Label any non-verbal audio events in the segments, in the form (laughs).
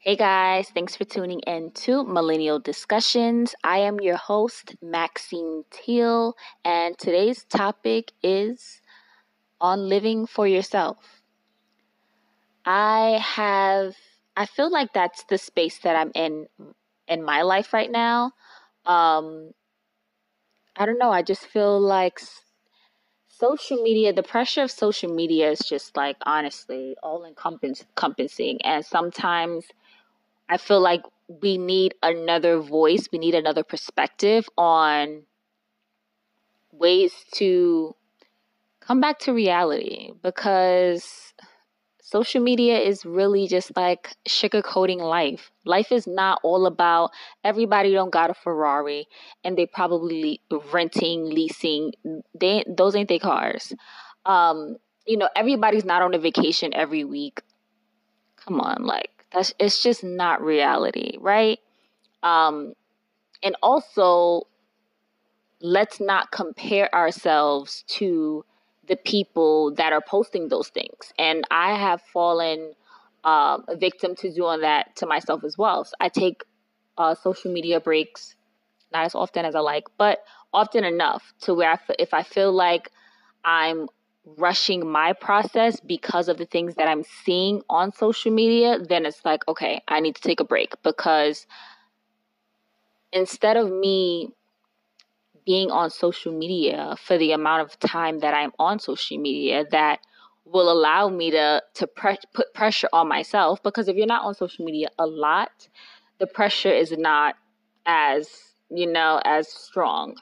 Hey guys, thanks for tuning in to Millennial Discussions. I am your host, Maxine Teal, and today's topic is on living for yourself. I have, I feel like that's the space that I'm in in my life right now. Um, I don't know, I just feel like social media, the pressure of social media is just like honestly all encompassing. And sometimes I feel like we need another voice, we need another perspective on ways to come back to reality because social media is really just like sugarcoating life. Life is not all about everybody don't got a Ferrari and they probably renting, leasing. They those ain't their cars. Um, you know, everybody's not on a vacation every week. Come on, like that's it's just not reality, right? Um, and also, let's not compare ourselves to the people that are posting those things. And I have fallen um, a victim to doing that to myself as well. So I take uh, social media breaks, not as often as I like, but often enough to where I f- if I feel like I'm rushing my process because of the things that I'm seeing on social media, then it's like, okay, I need to take a break because instead of me being on social media for the amount of time that I'm on social media, that will allow me to to pre- put pressure on myself because if you're not on social media a lot, the pressure is not as, you know, as strong.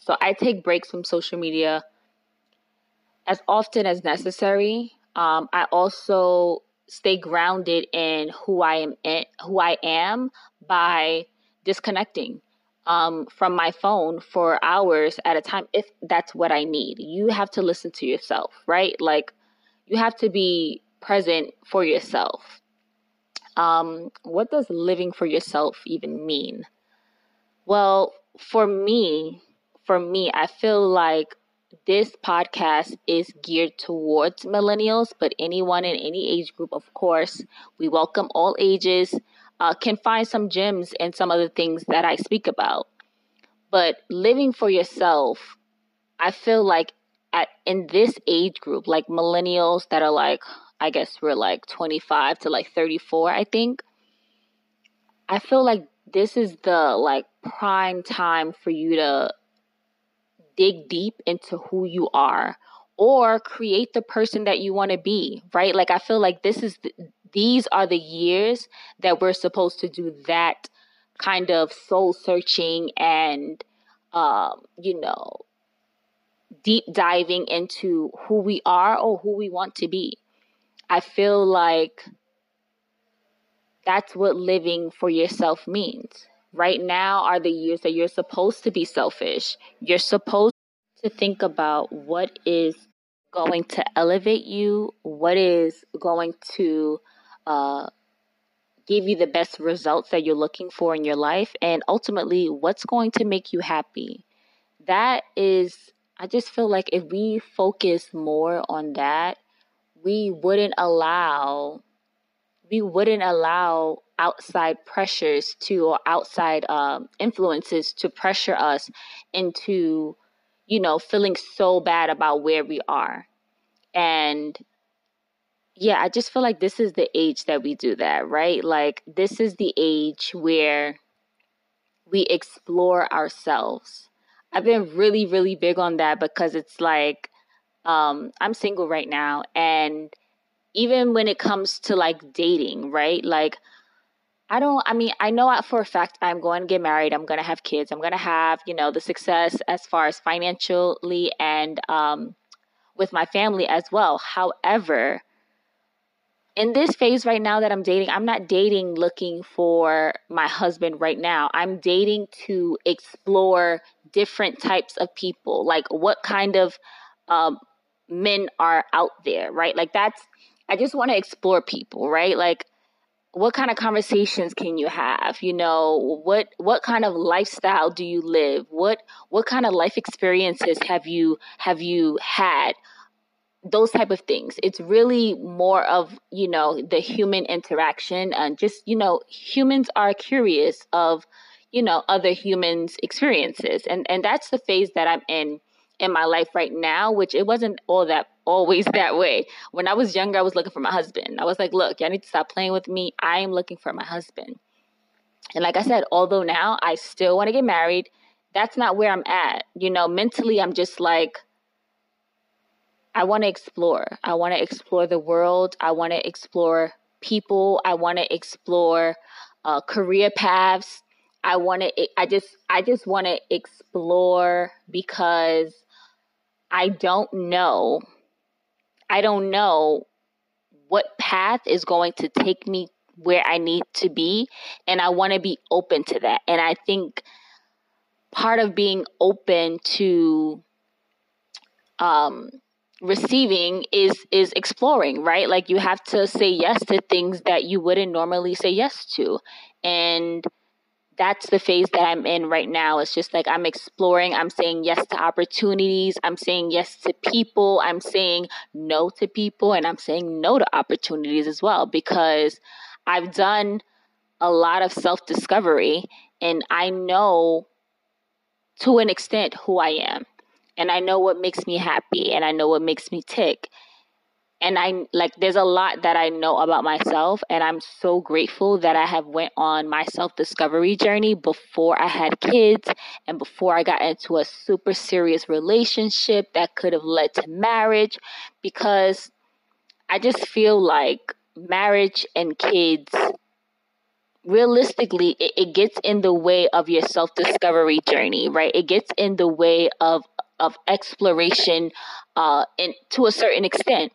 So I take breaks from social media as often as necessary. Um, I also stay grounded in who I am, in, who I am by disconnecting um, from my phone for hours at a time if that's what I need. You have to listen to yourself, right? Like you have to be present for yourself. Um, what does living for yourself even mean? Well, for me, for me, I feel like this podcast is geared towards millennials, but anyone in any age group, of course, we welcome all ages, uh, can find some gems and some of the things that I speak about. But living for yourself, I feel like at in this age group, like millennials that are like, I guess we're like 25 to like 34, I think. I feel like this is the like prime time for you to dig deep into who you are or create the person that you want to be, right? Like I feel like this is the, these are the years that we're supposed to do that kind of soul searching and um, you know, deep diving into who we are or who we want to be. I feel like that's what living for yourself means. Right now are the years that you're supposed to be selfish. You're supposed to think about what is going to elevate you, what is going to uh, give you the best results that you're looking for in your life, and ultimately, what's going to make you happy. That is, I just feel like if we focus more on that, we wouldn't allow we wouldn't allow outside pressures to or outside um, influences to pressure us into you know feeling so bad about where we are. And yeah i just feel like this is the age that we do that right? Like this is the age where we explore ourselves. I've been really really big on that because it's like um i'm single right now and even when it comes to like dating, right? Like, I don't, I mean, I know for a fact I'm going to get married. I'm going to have kids. I'm going to have, you know, the success as far as financially and um, with my family as well. However, in this phase right now that I'm dating, I'm not dating looking for my husband right now. I'm dating to explore different types of people, like what kind of um, men are out there, right? Like that's I just want to explore people, right? Like what kind of conversations can you have? You know, what what kind of lifestyle do you live? What what kind of life experiences have you have you had? those type of things it's really more of you know the human interaction and just you know humans are curious of you know other humans experiences and and that's the phase that i'm in in my life right now which it wasn't all that always (laughs) that way when i was younger i was looking for my husband i was like look y'all need to stop playing with me i am looking for my husband and like i said although now i still want to get married that's not where i'm at you know mentally i'm just like I want to explore. I want to explore the world. I want to explore people. I want to explore uh, career paths. I want to. I just. I just want to explore because I don't know. I don't know what path is going to take me where I need to be, and I want to be open to that. And I think part of being open to um receiving is is exploring right like you have to say yes to things that you wouldn't normally say yes to and that's the phase that I'm in right now. It's just like I'm exploring, I'm saying yes to opportunities, I'm saying yes to people, I'm saying no to people, and I'm saying no to opportunities as well because I've done a lot of self discovery and I know to an extent who I am and I know what makes me happy and I know what makes me tick. And I like there's a lot that I know about myself and I'm so grateful that I have went on my self-discovery journey before I had kids and before I got into a super serious relationship that could have led to marriage because I just feel like marriage and kids realistically it, it, gets in the way of your self-discovery journey right it gets in the way of of exploration uh, and to a certain extent.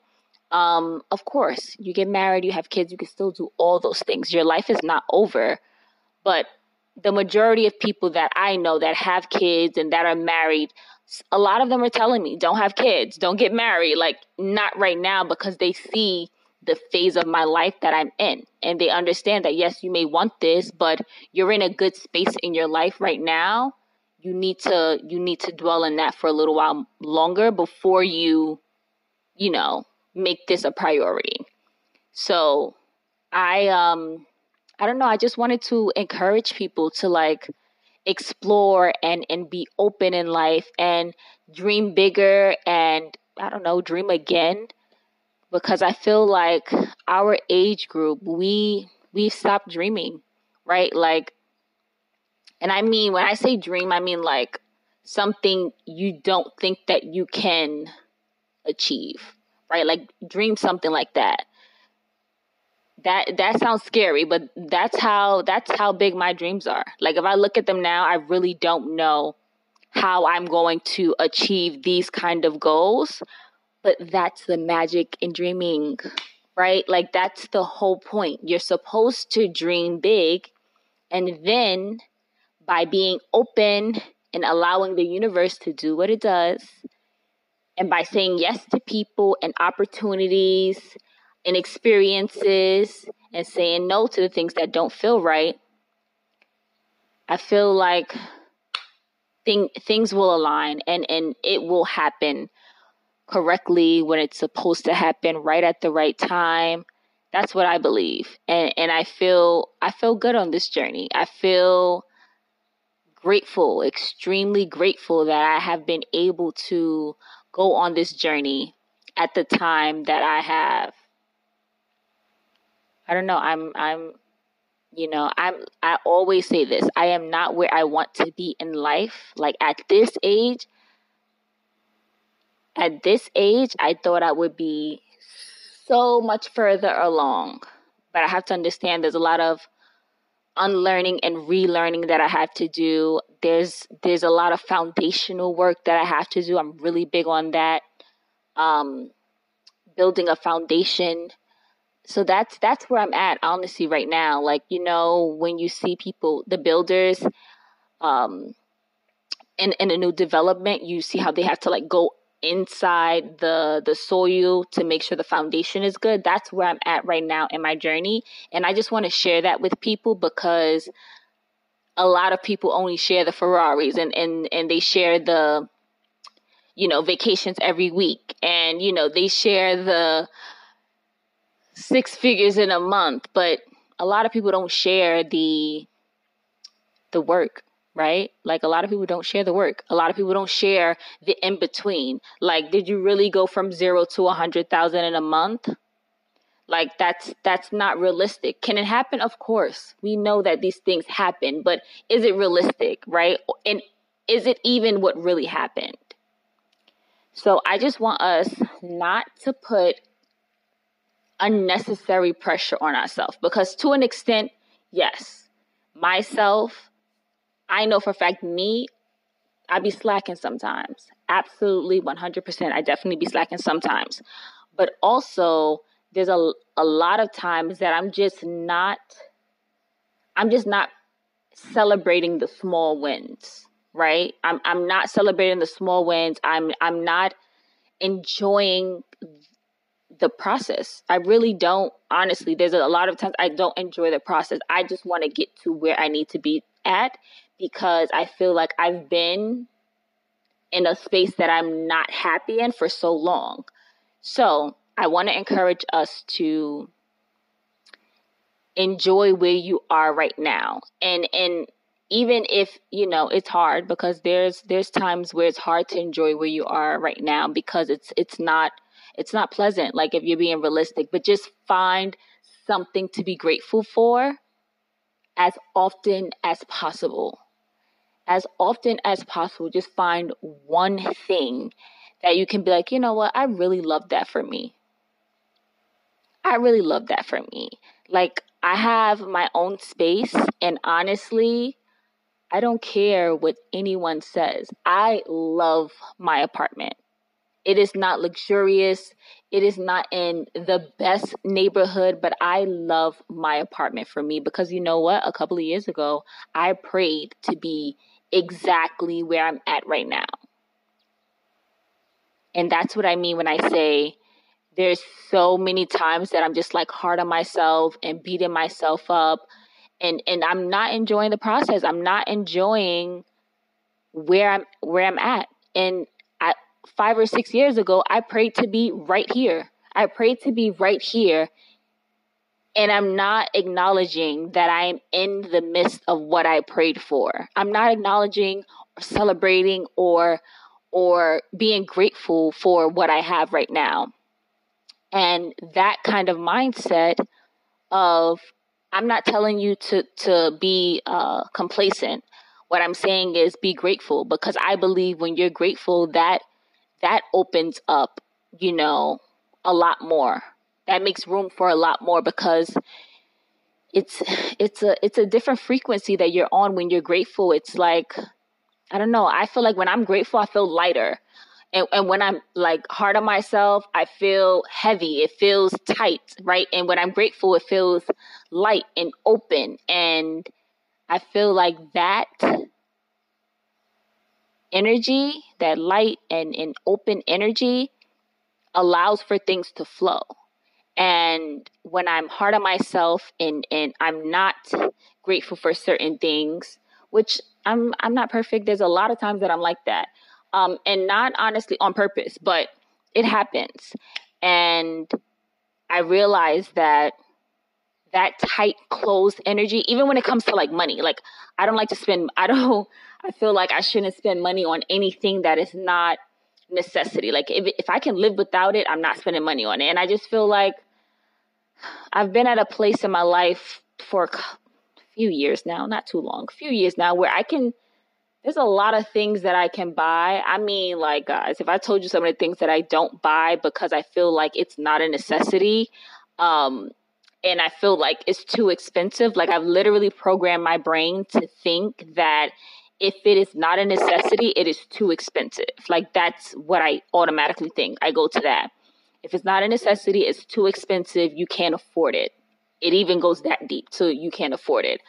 Um, of course, you get married, you have kids, you can still do all those things. Your life is not over. But the majority of people that I know that have kids and that are married, a lot of them are telling me, don't have kids, don't get married. Like, not right now because they see the phase of my life that I'm in. And they understand that, yes, you may want this, but you're in a good space in your life right now you need to you need to dwell in that for a little while longer before you you know make this a priority. So i um i don't know i just wanted to encourage people to like explore and and be open in life and dream bigger and i don't know dream again. Because i feel like our age group we we've stopped dreaming right? Like and I mean, when I say dream, I mean like something you don't think that you can achieve, right? Like dream something like that. That that sounds scary, but that's how that's how big my dreams are. Like if I look at them now, I really don't know how I'm going to achieve these kind of goals, but that's the magic in dreaming, right? Like that's the whole point. You're supposed to dream big and then by being open and allowing the universe to do what it does, and by saying yes to people and opportunities and experiences and saying no to the things that don't feel right, I feel like thing, things will align and, and it will happen correctly when it's supposed to happen right at the right time. That's what I believe. And and I feel I feel good on this journey. I feel grateful, extremely grateful that I have been able to go on this journey at the time that I have. I don't know, I'm I'm you know, I'm I always say this. I am not where I want to be in life. Like at this age, at this age, I thought I would be so much further along. But I have to understand there's a lot of unlearning and relearning that I have to do. There's there's a lot of foundational work that I have to do. I'm really big on that. Um, building a foundation. So that's that's where I'm at honestly right now. Like, you know, when you see people the builders um in, in a new development, you see how they have to like go inside the the soil to make sure the foundation is good. That's where i'm at right now in my journey. And i just want to share that with people because a lot of people only share the ferraris and and and they share the you know, vacations every week. And, you know, they share the six figures in a month, but a lot of people don't share the the work, right? Like a lot of people don't share the work. A lot of people don't share the in between. Like, did you really go from zero to a hundred thousand in a month? Like that's that's not realistic. Can it happen? Of course. We know that these things happen, but is it realistic, right? And is it even what really happened? So I just want us not to put unnecessary pressure on ourselves because to an extent, yes, myself, I know for a fact me, I be slacking sometimes. Absolutely 100%. I definitely be slacking sometimes. But also there's a, a lot of times that I'm just not I'm just not celebrating the small wins, right? I'm I'm not celebrating the small wins. I'm I'm not enjoying the process. I really don't honestly. There's a lot of times I don't enjoy the process. I just want to get to where I need to be at because I feel like I've been in a space that I'm not happy in for so long. So, I want to encourage us to enjoy where you are right now. And and even if, you know, it's hard because there's there's times where it's hard to enjoy where you are right now because it's it's not it's not pleasant like if you're being realistic, but just find something to be grateful for as often as possible. As often as possible, just find one thing that you can be like, you know what, I really love that for me. I really love that for me. Like, I have my own space, and honestly, I don't care what anyone says. I love my apartment. It is not luxurious. It is not in the best neighborhood, but I love my apartment for me because you know what? A couple of years ago, I prayed to be exactly where I'm at right now. And that's what I mean when I say there's so many times that I'm just like hard on myself and beating myself up and and I'm not enjoying the process. I'm not enjoying where I'm where I'm at. And I 5 or 6 years ago, I prayed to be right here. I prayed to be right here. And I'm not acknowledging that I'm in the midst of what I prayed for. I'm not acknowledging or celebrating or or being grateful for what I have right now. And that kind of mindset of, I'm not telling you to, to be uh, complacent. What I'm saying is be grateful because I believe when you're grateful, that that opens up, you know, a lot more. That makes room for a lot more because it's it's a it's a different frequency that you're on when you're grateful. It's like I don't know. I feel like when I'm grateful, I feel lighter. And, and when I'm like hard on myself, I feel heavy. It feels tight, right? And when I'm grateful, it feels light and open. And I feel like that energy, that light and, and open energy allows for things to flow. And when I'm hard on myself and, and I'm not grateful for certain things, which I'm I'm not perfect. There's a lot of times that I'm like that um, and not honestly on purpose, but it happens. And I realized that that tight, closed energy, even when it comes to like money, like I don't like to spend, (laughs) I don't, I feel like I shouldn't spend money on anything that is not necessity. Like if, if I can live without it, I'm not spending money on it. And I just feel like I've been at a place in my life for a few years now, not too long, a few years now, where I can there's a lot of things that I can buy. I mean, like, guys, if I told you some of the things that I don't buy because I feel like it's not a necessity, um, and I feel like it's too expensive, like, I've literally programmed my brain to think that if it is not a necessity, it is too expensive. Like, that's what I automatically think. I go to that. If it's not a necessity, it's too expensive, you can't afford it. It even goes that deep, so you can't afford it.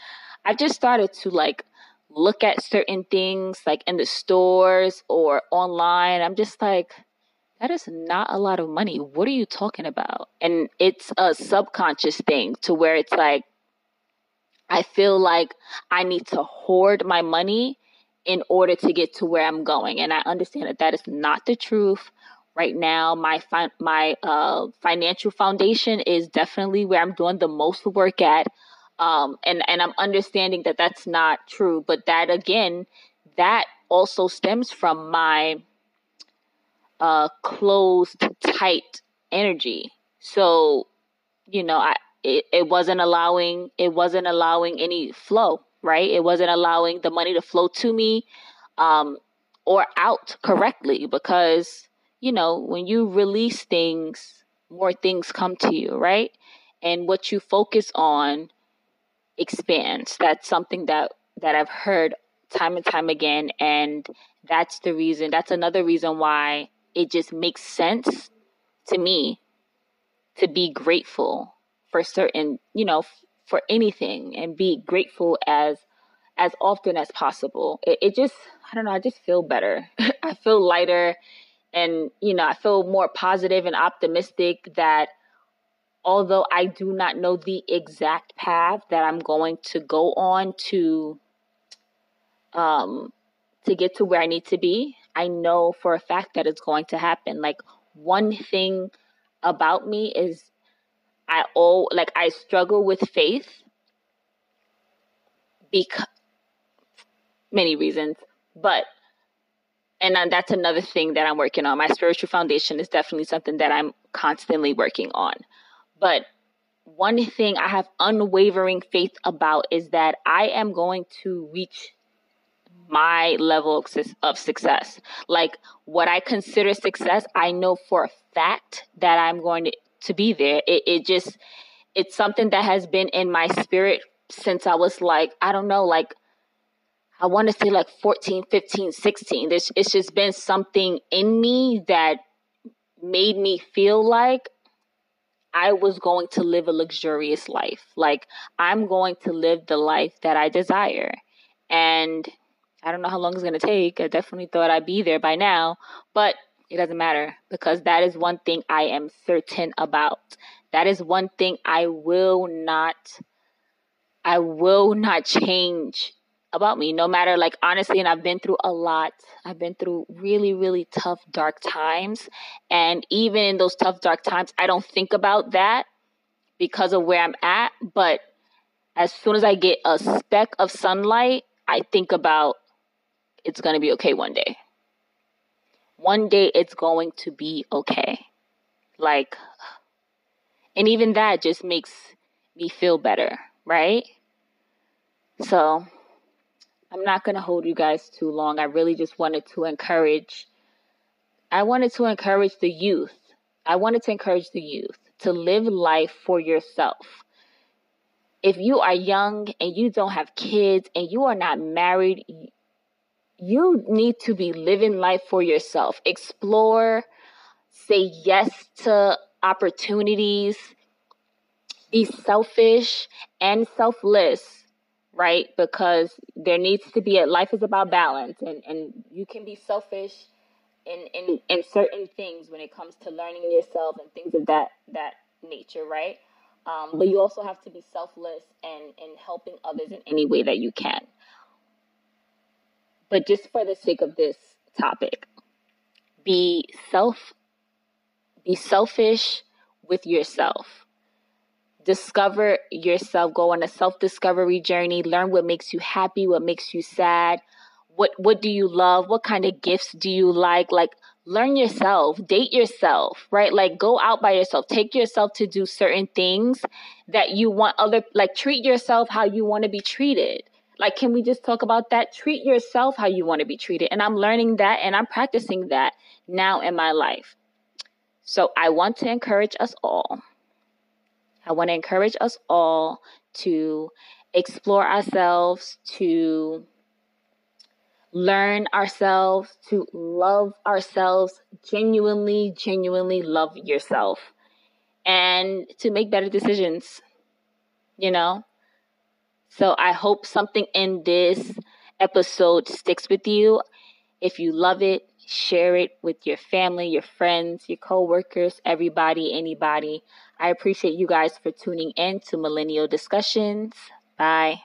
I've just started to like look at certain things like in the stores or online, I'm just like, that is not a lot of money. What are you talking about? And it's a subconscious thing to where it's like, I feel like I need to hoard my money in order to get to where I'm going. And I understand that that is not the truth. Right now, my fi- my uh, financial foundation is definitely where I'm doing the most work at, um, and and I'm understanding that that's not true. But that again, that also stems from my uh, closed, tight energy. So, you know, I it, it wasn't allowing it wasn't allowing any flow right? It wasn't allowing the money to flow to me um, or out correctly because you know when you release things more things come to you right? And what you focus on expands. That's something that that i've heard time and time again and that's the reason that's another reason why it just makes sense to me to be grateful for certain, you know, for anything and be grateful as as often as possible. It, it just, I don't know, I just feel better. (laughs) I feel lighter and, you know, I feel more positive and optimistic that although I do not know the exact path that I'm going to go on to um to get to where I need to be, I know for a fact that it's going to happen. Like one thing about me is I all like I struggle with faith because many reasons, but and uh, that's another thing that I'm working on. My spiritual foundation is definitely something that I'm constantly working on. But one thing I have unwavering faith about is that I am going to reach my level of success. Like what I consider success, I know for a fact that I'm going to to be there. It, it just, it's something that has been in my spirit since I was like, I don't know, like, I want to say like 14, 15, 16. This, it's just been something in me that made me feel like I was going to live a luxurious life. Like, I'm going to live the life that I desire. And I don't know how long it's going to take. I definitely thought I'd be there by now. But it doesn't matter because that is one thing I am certain about. That is one thing I will not I will not change about me no matter like honestly and I've been through a lot. I've been through really really tough dark times and even in those tough dark times I don't think about that because of where I'm at, but as soon as I get a speck of sunlight, I think about it's going to be okay one day one day it's going to be okay. Like, and even that just makes me feel better, right? So, I'm not going to hold you guys too long. I really just wanted to encourage I wanted to encourage the youth. I wanted to encourage the youth to live life for yourself. If you are young and you don't have kids and you are not married, you need to be living life for yourself. Explore, say yes to opportunities, be selfish and selfless, right? Because there needs to be a life is about balance and, and you can be selfish in, in, in certain things when it comes to learning yourself and things of that that nature, right? Um, but you also have to be selfless and, and helping others in any way that you can. But just for the sake of this topic, be self be selfish with yourself. Discover yourself, go on a self-discovery journey, learn what makes you happy, what makes you sad, what what do you love, what kind of gifts do you like? Like learn yourself, date yourself, right? Like go out by yourself, take yourself to do certain things that you want other like treat yourself how you want to be treated. Like, can we just talk about that? Treat yourself how you want to be treated. And I'm learning that and I'm practicing that now in my life. So I want to encourage us all. I want to encourage us all to explore ourselves, to learn ourselves, to love ourselves, genuinely, genuinely love yourself, and to make better decisions. You know, so I hope something in this episode sticks with you. If you love it, share it with your family, your friends, your coworkers, everybody, anybody. I appreciate you guys for tuning in to Millennial Discussions. Bye.